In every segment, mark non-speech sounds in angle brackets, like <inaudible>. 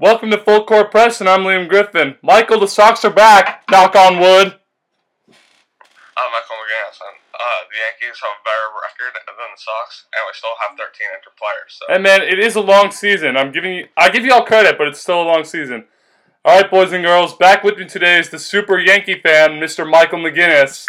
Welcome to Full Court Press, and I'm Liam Griffin. Michael, the Sox are back. Knock on wood. I'm Michael McGinnis, and uh, the Yankees have a better record than the Sox, and we still have 13 injured players. So. And man, it is a long season. I'm giving you, I give you all credit, but it's still a long season. All right, boys and girls, back with me today is the super Yankee fan, Mr. Michael McGinnis.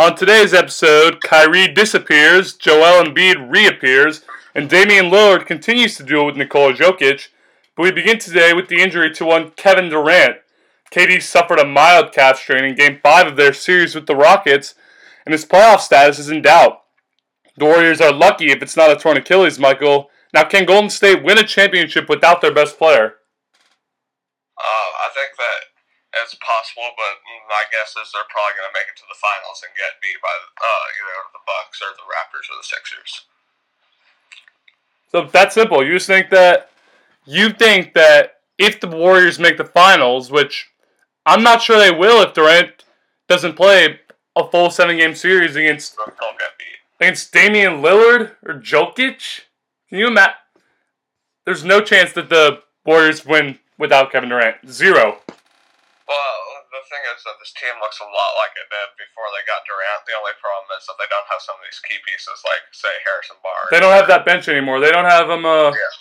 On today's episode, Kyrie disappears, Joel Embiid reappears, and Damian Lillard continues to duel with Nikola Jokic. But we begin today with the injury to one Kevin Durant. KD suffered a mild calf strain in Game 5 of their series with the Rockets, and his playoff status is in doubt. The Warriors are lucky if it's not a torn Achilles, Michael. Now, can Golden State win a championship without their best player? Uh, I think that it's possible, but my guess is they're probably going to make it to the finals and get beat by uh, either the Bucks or the Raptors or the Sixers. So that's simple. You just think that you think that if the Warriors make the finals, which I'm not sure they will if Durant doesn't play a full seven game series against They'll get beat. against Damian Lillard or Jokic. Can you imagine? There's no chance that the Warriors win without Kevin Durant. Zero. Well, thing is that this team looks a lot like it did before they got Durant. The only problem is that they don't have some of these key pieces, like say Harrison Barnes. They don't have that bench anymore. They don't have them. Uh, Yeah.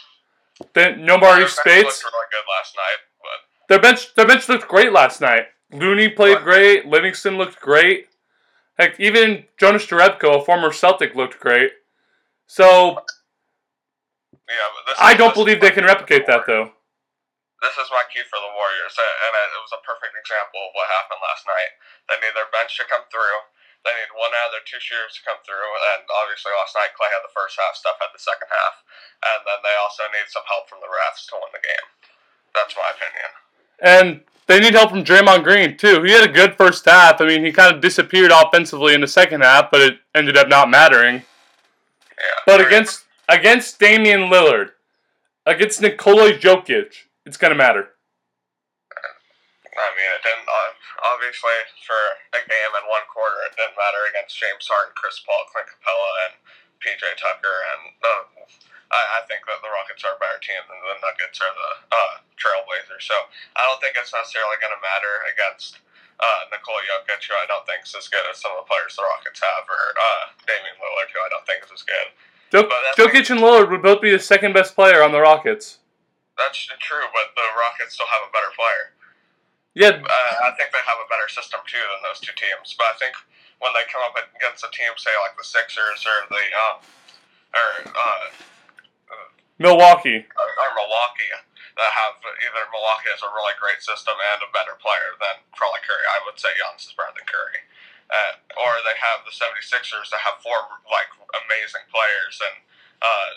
they, no Their bench Spates. looked really good last night, but Their bench, their bench looked great last night. Looney played What? great. Livingston looked great. Heck, even Jonas Jerebko, a former Celtic, looked great. So yeah. But this I don't believe they can replicate that, though. This is my key for the Warriors, and it was a perfect example of what happened last night. They need their bench to come through. They need one out of their two shooters to come through, and obviously last night Clay had the first half, Steph had the second half, and then they also need some help from the refs to win the game. That's my opinion. And they need help from Draymond Green too. He had a good first half. I mean, he kind of disappeared offensively in the second half, but it ended up not mattering. Yeah. But against against Damian Lillard, against Nikola Jokic, it's gonna matter. I mean, it didn't. Uh, obviously, for a game in one quarter, it didn't matter against James Harden, Chris Paul, Clint Capela, and PJ Tucker. And uh, I, I think that the Rockets are a better team than the Nuggets or the uh, Trailblazers. So I don't think it's necessarily going to matter against uh, Nikola Jokic, who I don't think is as good as some of the players the Rockets have, or uh, Damian Lillard, who I don't think is as good. Jokic and Lillard would both be the second best player on the Rockets. That's true, but the Rockets still have a better player. Yeah, uh, I think they have a better system too than those two teams. But I think when they come up against a team, say like the Sixers or the um, or uh, Milwaukee. or, or Milwaukee, that have either Milwaukee has a really great system and a better player than probably Curry. I would say Giannis is better than Curry. Uh, or they have the 76ers that have four like amazing players and uh,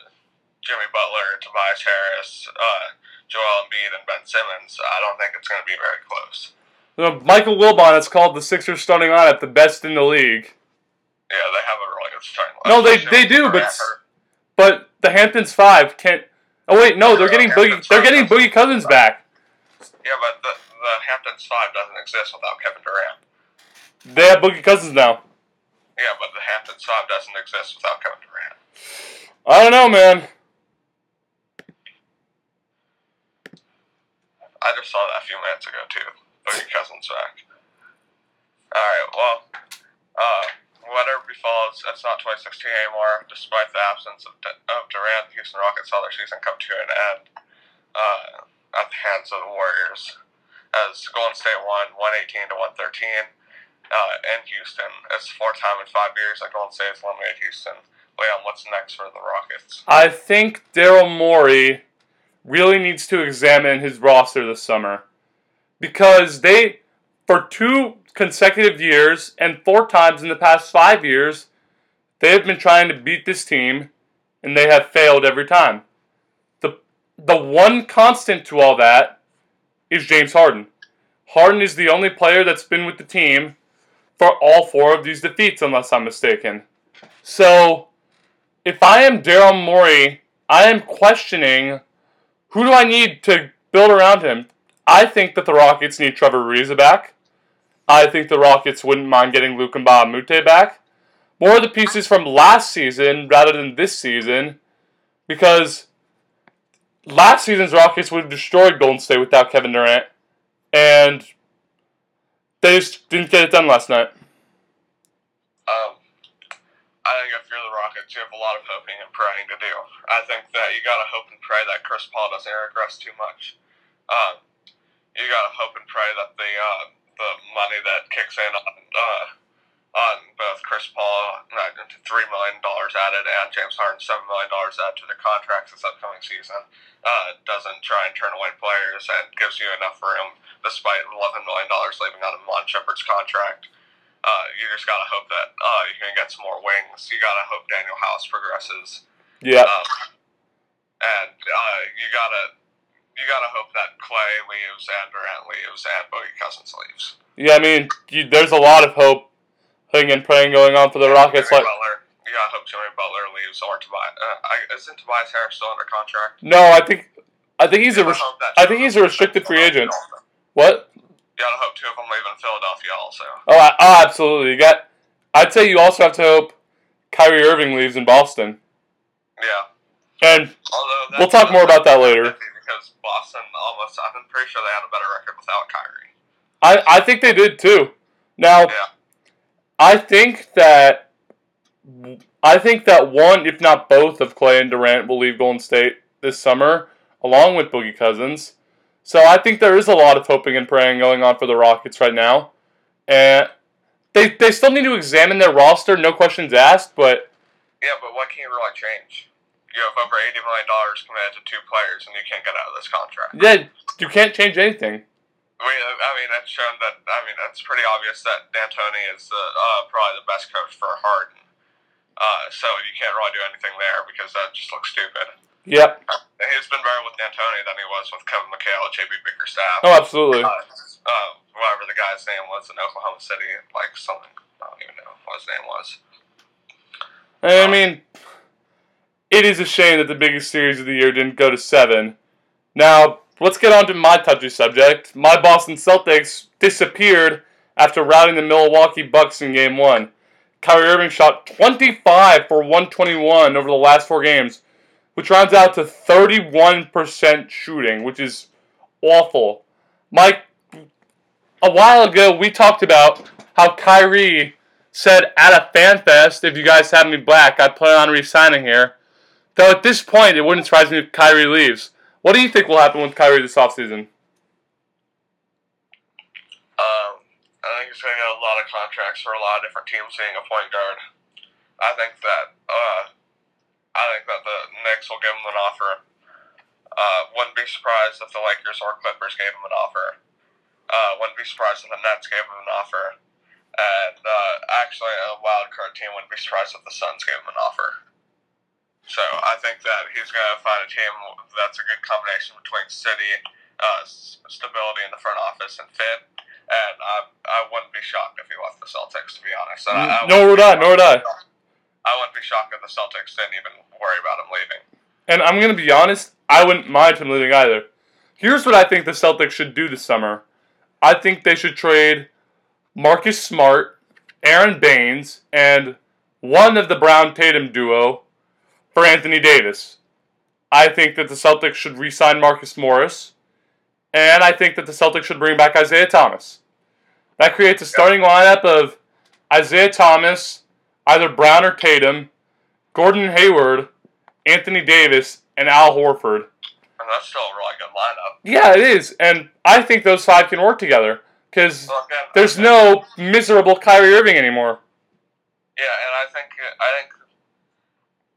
Jimmy Butler, Tobias Harris, uh, Joel Embiid, and Ben Simmons. I don't think it's going to be very close. Michael Wilbon has called the Sixers starting lineup the best in the league. Yeah, they have a really good starting lineup. No, they- they do, but hurt. But the Hamptons Five can't. Oh wait, no, they're getting Boogie. They're getting Boogie Cousins back. Yeah, but the, the Hamptons Five doesn't exist without Kevin Durant. They have Boogie Cousins now. Yeah, but the Hamptons Five doesn't exist without Kevin Durant. I don't know, man. I just saw that a few minutes ago too. Boogie Cousins back. All right, well, uh, whatever befalls, it's not 2016 anymore. Despite the absence of, of Durant, the Houston Rockets saw their season come to an end uh, at the hands of the Warriors, as Golden State won 118 to 113 uh, in Houston. It's fourth time in five years that Golden State has eliminated Houston. Liam, what's next for the Rockets? I think Daryl Morey really needs to examine his roster this summer because they, for two consecutive years and four times in the past five years, they have been trying to beat this team, and they have failed every time. the The one constant to all that is James Harden. Harden is the only player that's been with the team for all four of these defeats, unless I'm mistaken. So, if I am Daryl Morey, I am questioning who do I need to build around him. I think that the Rockets need Trevor Ariza back. I think the Rockets wouldn't mind getting Luc Mbah a Moute back. more of the pieces from last season rather than this season, because last season's Rockets would have destroyed Golden State without Kevin Durant, and they just didn't get it done last night. I think if you're the Rockets, you have a lot of hoping and praying to do. I think that you gotta hope and pray that Chris Paul doesn't regress too much. Um, you gotta hope and pray that the uh, the money that kicks in on uh, on both Chris Paul three million dollars added and James Harden seven million dollars added to their contracts this upcoming season uh, doesn't try and turn away players and gives you enough room despite eleven million dollars leaving on Iman Shumpert's contract. Uh, you just gotta hope that uh, you can get some more wings. You gotta hope Danuel House progresses. Yeah. Um, and uh, you gotta you gotta hope that Clay leaves and Durant leaves and Boogie Cousins leaves. Yeah, I mean, you, there's a lot of hope, hoping and praying going on for the Rockets. Jimmy Like, Butler. You gotta hope Jimmy Butler leaves or Tobias. Uh, I, isn't Tobias Harris still under contract? no, I think, I think he's a, You gotta res- I think he's a restricted free agent. What? Gotta hope two of them leave in Philadelphia also. Oh, I, oh, absolutely. You got. I'd say you also have to hope Kyrie Irving leaves in Boston, Yeah. and Although We'll talk more about that later. Because Boston almost, I'm pretty sure they had a better record without Kyrie. I, I think they did too. Now, Yeah. I think that I think that one, if not both, of Clay and Durant will leave Golden State this summer, along with Boogie Cousins. So I think there is a lot of hoping and praying going on for the Rockets right now, and they they still need to examine their roster, no questions asked. But Yeah, but what can you really change? You have over $80 million committed to two players, and you can't get out of this contract. yeah, you can't change anything. I mean, I mean, that's shown that. I mean, it's pretty obvious that D'Antoni is the, uh, probably the best coach for Harden. Uh, so you can't really do anything there because that just looks stupid. Yep. He's been better with D'Antoni than he was with Kevin McHale, JB Bickerstaff. Oh, absolutely. Uh, uh, whatever the guy's name was in Oklahoma City, like something. I don't even know what his name was. I mean, it is a shame that the biggest series of the year didn't go to seven. Now, let's get on to my touchy subject. My Boston Celtics disappeared after routing the Milwaukee Bucks in game one. Kyrie Irving shot 25 for 121 over the last four games, which rounds out to 31% shooting, which is awful. Mike, a while ago we talked about how Kyrie said at a fan fest, if you guys have me back, I plan on resigning here. Though at this point, it wouldn't surprise me if Kyrie leaves. What do you think will happen with Kyrie this offseason? Um, I think he's going to get a lot of contracts for a lot of different teams being a point guard. I think that uh, I think that the Knicks will give him an offer. Uh, wouldn't be surprised if the Lakers or Clippers gave him an offer. Uh, wouldn't be surprised if the Nets gave him an offer. And uh, actually, a wild card team wouldn't be surprised if the Suns gave him an offer. So I think that he's going to find a team that's a good combination between city, uh, stability in the front office, and fit. And I, I wouldn't be shocked if he left the Celtics, to be honest. And I, I Nor wouldn't I, nor would I. I wouldn't be shocked if the Celtics didn't even worry about him leaving. And I'm going to be honest, I wouldn't mind him leaving either. Here's what I think the Celtics should do this summer I think they should trade Marcus Smart, Aron Baynes, and one of the Brown Tatum duo for Anthony Davis. I think that the Celtics should re sign Marcus Morris, and I think that the Celtics should bring back Isaiah Thomas. That creates a starting lineup of Isaiah Thomas, either Brown or Tatum, Gordon Hayward, Anthony Davis, and Al Horford. And that's still a really good lineup. Yeah, it is, and I think those five can work together because again, there's again, no miserable Kyrie Irving anymore. Yeah, and I think I think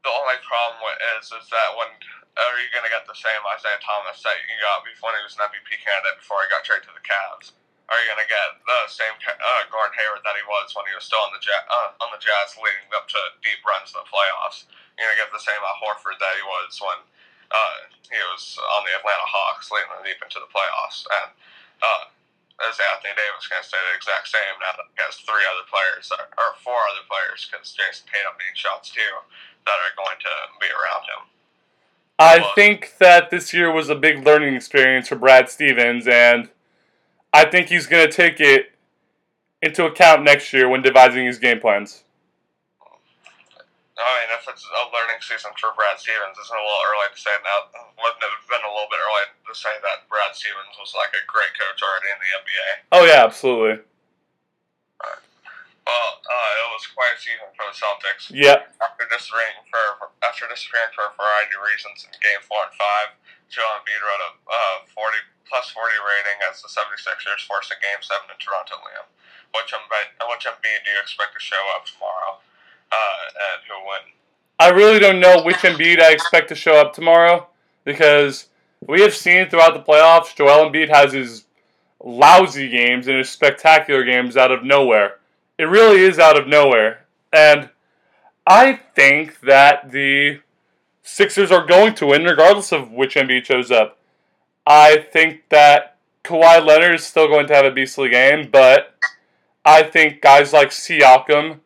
the only problem is is that when are you gonna get the same Isaiah Thomas that you got before he was an MVP candidate before he got traded to the Cavs? Are you gonna get the same uh, Gordon Hayward that he was when he was still on the ja- uh, on the Jazz leading up to deep runs in the playoffs? You're gonna get the same Al Horford that he was when uh, he was on the Atlanta Hawks leading them deep into the playoffs, and uh, is Anthony Davis going to stay the exact same now that he has three other players, or four other players, because Jayson Tatum needs shots too, that are going to be around him. I Well- think that this year was a big learning experience for Brad Stevens, and I think he's going to take it into account next year when devising his game plans. I mean, if it's a learning season for Brad Stevens, it's a little early to say now. Wouldn't it have been a little bit early to say that Brad Stevens was like a great coach already in the NBA? Oh yeah, absolutely. Well, uh, it was quite a season for the Celtics. Yeah. After disappearing for after disappearing for a variety of reasons in Game Four and Five, Joel Embiid wrote a uh, 40 plus 40 rating as the 76ers forced a Game Seven in Toronto. Liam, which Embiid, which Embiid do you expect to show up tomorrow, uh, and who win? I really don't know which Embiid I expect to show up tomorrow because we have seen throughout the playoffs Joel Embiid has his lousy games and his spectacular games out of nowhere. It really is out of nowhere. And I think that the Sixers are going to win regardless of which Embiid shows up. I think that Kawhi Leonard is still going to have a beastly game, but I think guys like Siakam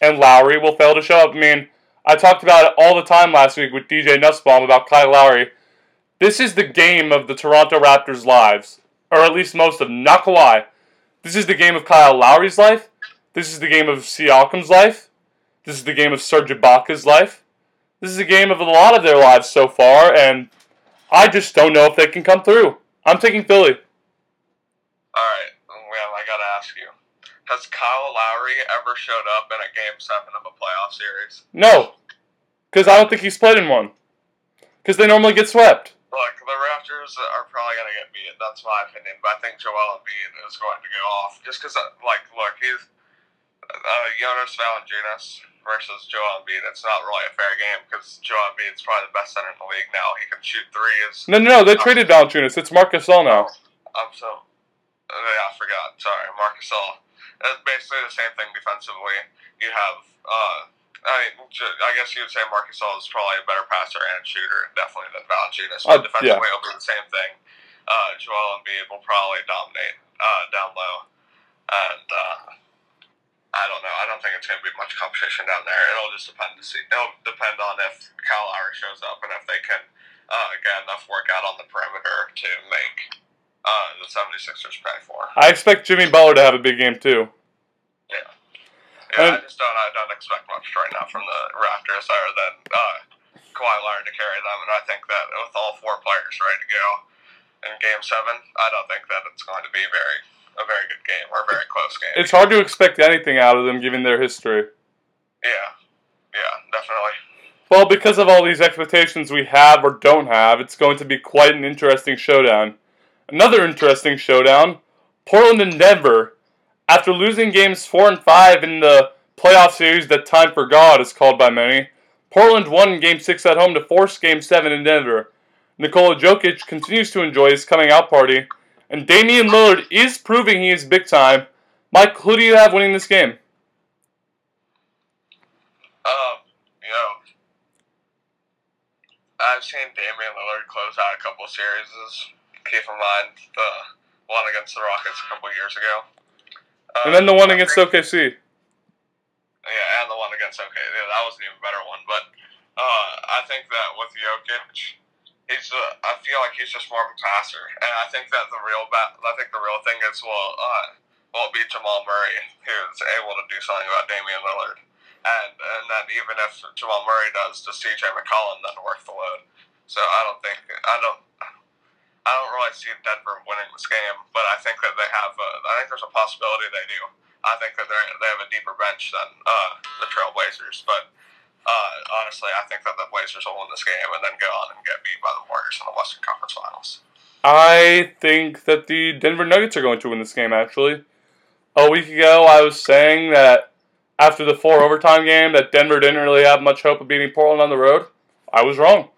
and Lowry will fail to show up. I mean, I talked about it all the time last week with DJ Nussbaum about Kyle Lowry. This is the game of the Toronto Raptors' lives, or at least most of them. Not Kawhi. This is the game of Kyle Lowry's life. This is the game of Siakam's life. This is the game of Serge Ibaka's life. This is a game of a lot of their lives so far, and I just don't know if they can come through. I'm taking Philly. All right, well, I gotta ask you: Has Kyle Lowry ever showed up in a Game Seven of a playoff series? No, because I don't think he's played in one. Because they normally get swept. Look, the Raptors are probably gonna get beat. That's my opinion, but I think Joel Embiid is going to go off just because, uh, like, look, he's uh, Jonas Valanciunas versus Joel Embiid. It's not really a fair game because Joel Embiid's probably the best center in the league now. He can shoot threes. No, no, no. They traded Valanciunas. It's Marc Gasol now. I'm so. Uh, yeah, I forgot. Sorry, Marc Gasol. It's basically the same thing defensively. You have. Uh, I mean, I guess you would say Marc Gasol is probably a better passer and shooter, definitely than Valanciunas. But Uh, defensively, yeah. it'll be the same thing. Uh, Joel Embiid will probably dominate uh, down low, and uh, I don't know. I don't think it's going to be much competition down there. It'll just depend to see. It'll depend on if Kyle Lowry shows up and if they can uh, get enough work out on the perimeter to make uh, the 76ers pay for. I expect Jimmy Butler to have a big game too. Yeah, I And- just don't. I don't expect much right now from the Raptors other than uh, Kawhi Leonard to carry them, and I think that with all four players ready to go in Game Seven, I don't think that it's going to be very a very good game or a very close game. It's hard to expect anything out of them given their history. yeah, yeah, definitely. Well, because of all these expectations we have or don't have, it's going to be quite an interesting showdown. Another interesting showdown Portland and Denver. After losing games 4 and 5 in the playoff series that Time for God is called by many, Portland won Game 6 at home to force Game 7 in Denver. Nikola Jokic continues to enjoy his coming out party, and Damian Lillard is proving he is big time. Mike, who do you have winning this game? Um, you know, I've seen Damian Lillard close out a couple series. Keep in mind the one against the Rockets a couple years ago. Uh, And then the one against OKC. Yeah, and the one against OK. Yeah, that was an even better one. But uh, I think that with Jokic, he's. Uh, I feel like he's just more of a passer, and I think that the real ba- I think the real thing is will uh, will be Jamal Murray, who's able to do something about Damian Lillard, and and then even if Jamal Murray does, does CJ McCollum then work the load? So I don't think I don't. I don't really see Denver winning this game, but I think that they have. A, I think there's a possibility they do. I think that they they have a deeper bench than uh, the Trailblazers, but uh, honestly, I think that the Blazers will win this game and then go on and get beat by the Warriors in the Western Conference Finals. I think that the Denver Nuggets are going to win this game, actually. A week ago, I was saying that after the four overtime game, that Denver didn't really have much hope of beating Portland on the road. I was wrong.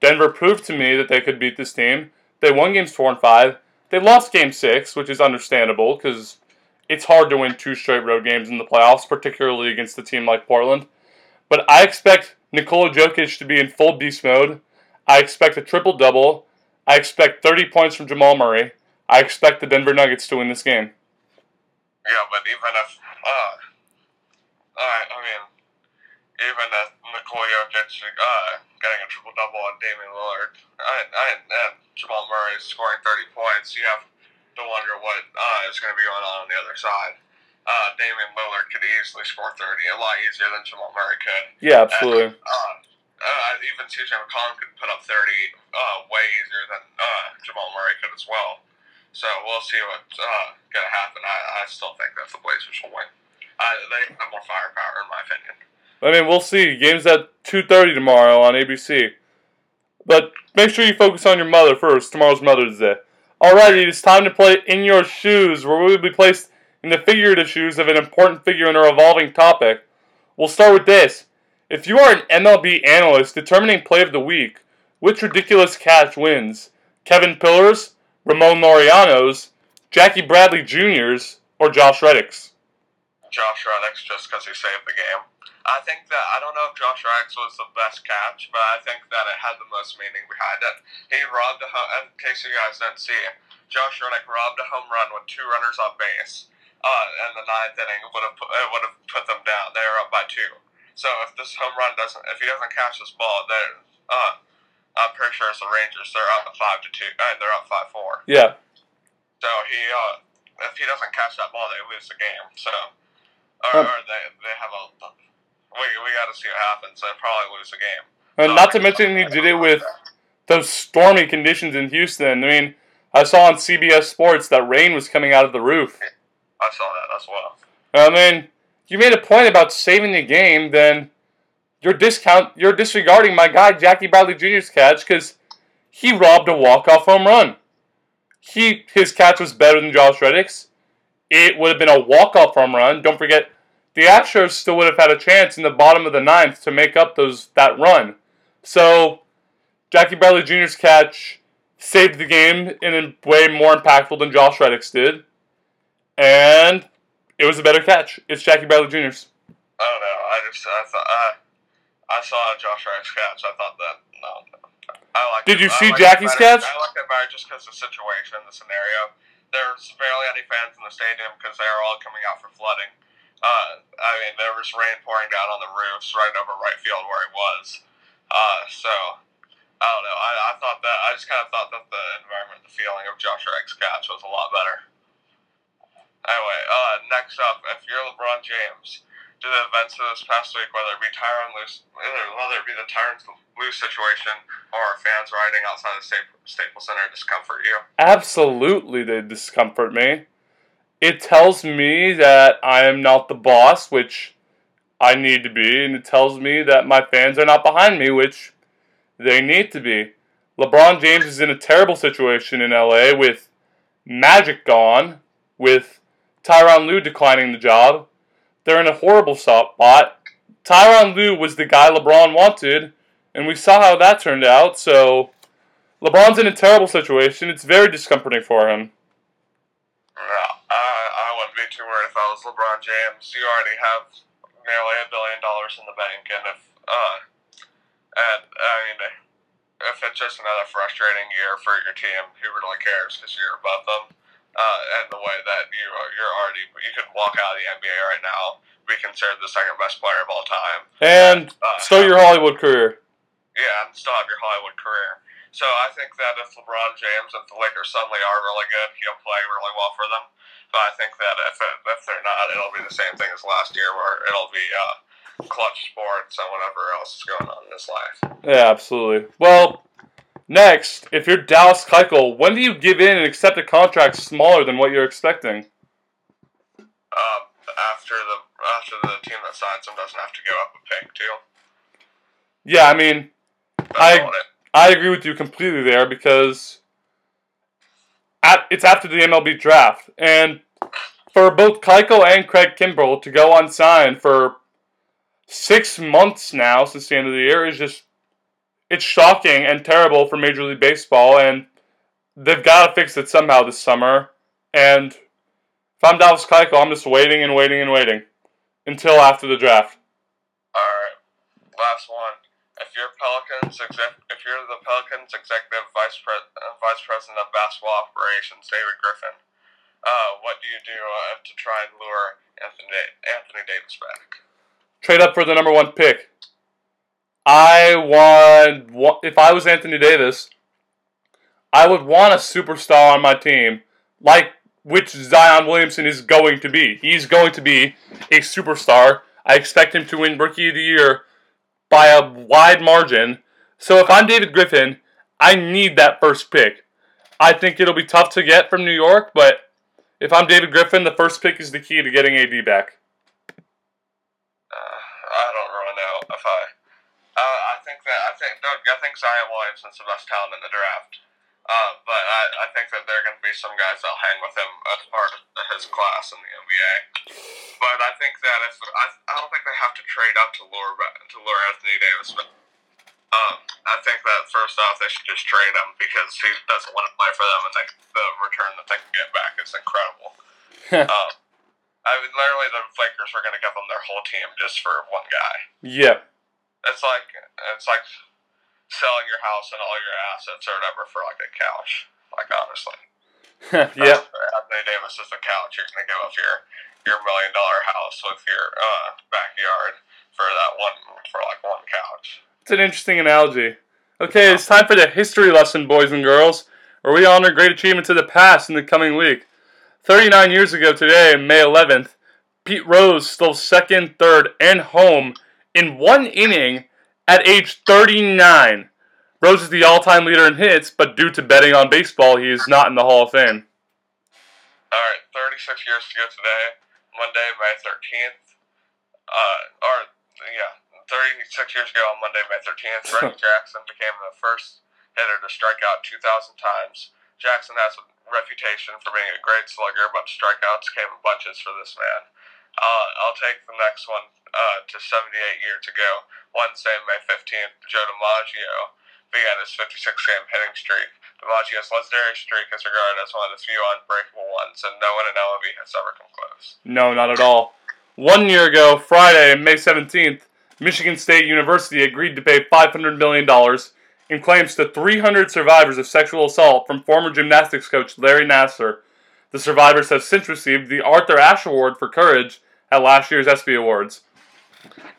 Denver proved to me that they could beat this team. They won games four and five. They lost game six, which is understandable because it's hard to win two straight road games in the playoffs, particularly against a team like Portland. But I expect Nikola Jokic to be in full beast mode. I expect a triple double. I expect 30 points from Jamal Murray. I expect the Denver Nuggets to win this game. Yeah, but even if, uh, I mean, even if Nikola Jokic uh, getting a triple double on Damian Lillard and, and Jamal Murray scoring 30 points, you have to wonder what uh, is going to be going on on the other side. Uh, Damian Lillard could easily score 30, a lot easier than Jamal Murray could. Yeah, absolutely. And, uh, uh, even CJ McCollum could put up 30 uh, way easier than uh, Jamal Murray could as well. So we'll see what's uh, going to happen. I, I still think that the Blazers will win. Uh, they have more firepower, in my opinion. I mean, we'll see. Game's at 2.30 tomorrow on ABC. But make sure you focus on your mother first. Tomorrow's Mother's Day. Alrighty, it's time to play In Your Shoes, where we will be placed in the figurative shoes of an important figure in a revolving topic. We'll start with this. If you are an MLB analyst determining play of the week, which ridiculous catch wins? Kevin Pillar's, Ramon Laureano's, Jackie Bradley Jr.'s, or Josh Reddick's? Josh Reddick's just because he saved the game. I think that I don't know if Josh Reddick's was the best catch, but I think that it had the most meaning behind it. He robbed a home. In case you guys didn't see, Josh Reddick robbed a home run with two runners on base. Uh, and the ninth inning would have put, would have put them down. They were up by two. So if this home run doesn't, if he doesn't catch this ball, they're, uh, I'm pretty sure it's the Rangers. They're up five to two. Uh, they're up five four. Yeah. So he, uh, if he doesn't catch that ball, they lose the game. So, or, Um, or they they have a. We we got to see what happens. They probably lose the game. And not to mention he did it with those stormy conditions in Houston. I mean, I saw on CBS Sports that rain was coming out of the roof. I saw that as well. I mean, you made a point about saving the game, then you're discount you're disregarding my guy Jackie Bradley Jr.'s catch because he robbed a walk-off home run. He his catch was better than Josh Reddick's. It would have been a walk-off home run. Don't forget, the Astros still would have had a chance in the bottom of the ninth to make up those that run. So Jackie Bradley Jr.'s catch saved the game in a way more impactful than Josh Reddick's did. And it was a better catch. It's Jackie Bradley Jr.'s. I don't know. I just I thought I I saw Josh Reddick's catch. I thought that no. I like. Did you I see Jackie's catch? I like it better just because the situation, the scenario. There's barely any fans in the stadium because they are all coming out for flooding. Uh, I mean, there was rain pouring down on the roofs right over right field where he was. Uh, so I don't know. I, I thought that I just kind of thought that the environment, the feeling of Josh Reddick's catch was a lot better. Anyway, uh, next up, if you're LeBron James, do the events of this past week, whether it be Tyronn Lue, whether it be the Tyronn Lue situation or fans riding outside the Staples Center, discomfort you? Absolutely, they discomfort me. It tells me that I am not the boss, which I need to be, and it tells me that my fans are not behind me, which they need to be. LeBron James is in a terrible situation in LA with Magic gone, with Tyronn Lue declining the job. They're in a horrible spot. Tyronn Lue was the guy LeBron wanted, and we saw how that turned out, so LeBron's in a terrible situation. It's very discomforting for him. No, I, I wouldn't be too worried if I was LeBron James. You already have nearly a billion dollars in the bank, and if uh, and I mean, if it's just another frustrating year for your team, who really cares? Because you're above them, uh, and the way that you are, you're already you could walk out of the NBA right now, be considered the second best player of all time, And uh, start your Hollywood career. yeah, and still have your Hollywood career. So I think that if LeBron James, if the Lakers suddenly are really good, he'll play really well for them. But I think that if it, if they're not, it'll be the same thing as last year, where it'll be uh, clutch sports and whatever else is going on in his life. Yeah, absolutely. Well, next, if you're Dallas Keuchel, when do you give in and accept a contract smaller than what you're expecting? Um, after the after the team that signs him doesn't have to go up a pick too. Yeah, I mean, That's I- I agree with you completely there because at, it's after the MLB draft. And for both Keuchel and Craig Kimbrel to go unsigned for six months now since the end of the year is just it's shocking and terrible for Major League Baseball and they've got to fix it somehow this summer. And if I'm Dallas Keuchel, I'm just waiting and waiting and waiting until after the draft. All right, last one. If you're Pelicans exec, if you're the Pelicans executive vice pre- uh, vice president of basketball operations, David Griffin, uh, what do you do uh, to try and lure Anthony Anthony Davis back? trade up for the number one pick. I want if I was Anthony Davis, I would want a superstar on my team, like which Zion Williamson is going to be. He's going to be a superstar. I expect him to win Rookie of the Year by a wide margin. So if I'm David Griffin, I need that first pick. I think it'll be tough to get from New York, but if I'm David Griffin, the first pick is the key to getting AD back. Uh, I don't really know if I. Uh, I think that I think I think Zion Williamson's the best talent in the draft. Uh, but I, I think that there are going to be some guys that'll hang with him as part of his class in the NBA. But I think that if I, I don't think they have to trade up to lure to lure Anthony Davis. But um, I think that first off they should just trade him because he doesn't want to play for them, and they, the return that they can get back is incredible. <laughs> um, I mean, literally, the Lakers were going to give them their whole team just for one guy. Yep. It's like it's like selling your house and all your assets or whatever for like a couch. Like honestly. <laughs> yeah. Anthony Davis is the couch. You're gonna give up your your million dollar house with your uh, backyard for that one for like one couch. It's an interesting analogy. Okay, it's time for the history lesson, boys and girls, where we honor great achievements of the past in the coming week. 39 years ago today, May 11th, Pete Rose stole second, third, and home in one inning at age 39. Rose is the all time leader in hits, but due to betting on baseball, he is not in the Hall of Fame. Alright, 36 years ago today, Monday, May 13th. Uh, or, yeah, 36 years ago on Monday, May 13th, <laughs> Reggie Jackson became the first hitter to strike out 2,000 times. Jackson has a reputation for being a great slugger, but strikeouts came in bunches for this man. Uh, I'll take the next one uh, to 78 years ago. Wednesday, May 15th, Joe DiMaggio began his 56 game hitting streak. DiMaggio's legendary streak is regarded as one of the few unbreakable ones, and no one in MLB has ever come close. No, not at all. One year ago, Friday, May 17th, Michigan State University agreed to pay $500 million in claims to 300 survivors of sexual assault from former gymnastics coach Larry Nassar. The survivors have since received the Arthur Ashe Award for Courage at last year's ESPY Awards.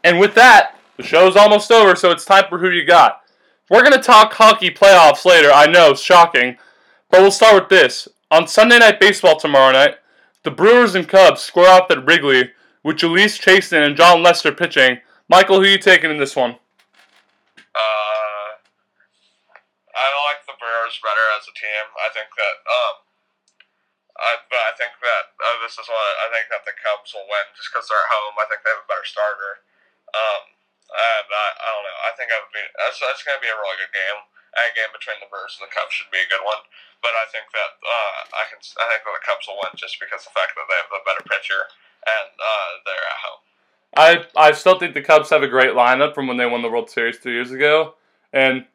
And with that, the show's almost over, so it's time for Who You Got. We're going to talk hockey playoffs later, I know, shocking. But we'll start with this. On Sunday Night Baseball tomorrow night, the Brewers and Cubs square off at Wrigley with Jhoulys Chacín and Jon Lester pitching. Michael, who you taking in this one? Uh, I like the Brewers better as a team. I think that, um, I, but I think that uh, this is one. I think that the Cubs will win just because they're at home. I think they have a better starter. Um, I, I don't know. I think I would be. That's, that's going to be a really good game. A game between the Brewers and the Cubs should be a good one. But I think that uh, I can. I think that the Cubs will win just because of the fact that they have the better pitcher and uh, they're at home. I I still think the Cubs have a great lineup from when they won the World Series two years ago, and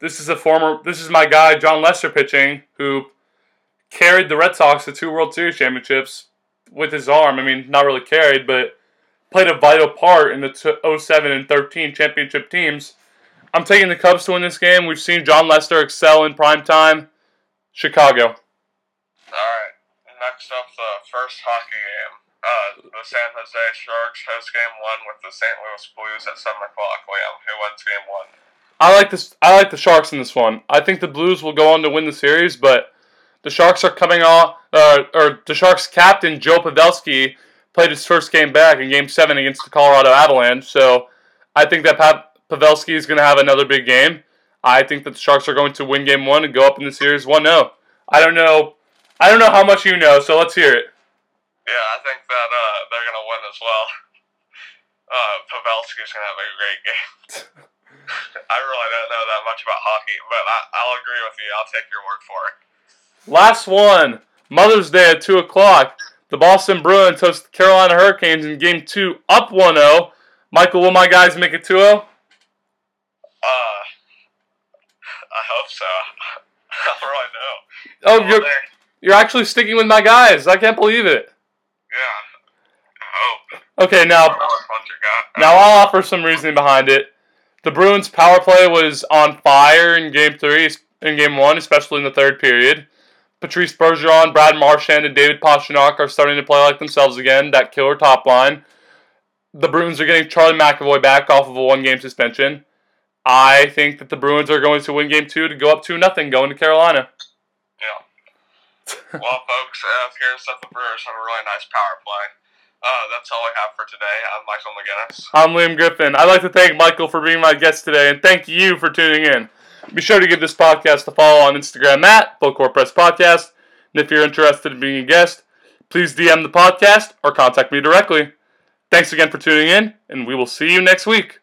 this is a former. This is my guy Jon Lester pitching who carried the Red Sox to two World Series championships with his arm. I mean, not really carried, but played a vital part in the 07 and 13 championship teams. I'm taking the Cubs to win this game. We've seen Jon Lester excel in prime time. Chicago. All right. Next up, the first hockey game. Uh, the San Jose Sharks host game one with the St. Louis Blues at seven o'clock. Liam, who wins game one? I like this. I like the Sharks in this one. I think the Blues will go on to win the series, but the Sharks are coming off. Uh, or the Sharks captain Joe Pavelski played his first game back in Game Seven against the Colorado Avalanche. So I think that pa- Pavelski is going to have another big game. I think that the Sharks are going to win Game One and go up in the series one 0 I don't know. I don't know how much you know, so let's hear it. Yeah, I think that uh, they're going to win as well. <laughs> Uh, Pavelski's going to have a great game. <laughs> I really don't know that much about hockey, but I, I'll agree with you. I'll take your word for it. Last one, Mother's Day at 2 o'clock. The Boston Bruins host the Carolina Hurricanes in Game 2, up 1 0. Michael, will my guys make it 2 0? Uh, I hope so. <laughs> I really know. Oh, you're, you're actually sticking with my guys. I can't believe it. Yeah. I hope. Okay, now don't know which ones you got. now I'll offer some reasoning behind it. The Bruins' power play was on fire in Game Three, in Game One, especially in the third period. Patrice Bergeron, Brad Marchand, and David Pastrnak are starting to play like themselves again. That killer top line. The Bruins are getting Charlie McAvoy back off of a one-game suspension. I think that the Bruins are going to win Game Two to go up two nothing, going to Carolina. Yeah. well, folks, uh, here's that the Brewers have a really nice power play. Uh, that's all I have for today. I'm Michael McGinnis. I'm Liam Griffin. I'd like to thank Michael for being my guest today, and thank you for tuning in. Be sure to give this podcast a follow on Instagram at Court Press Podcast. And if you're interested in being a guest, please DM the podcast or contact me directly. Thanks again for tuning in, and we will see you next week.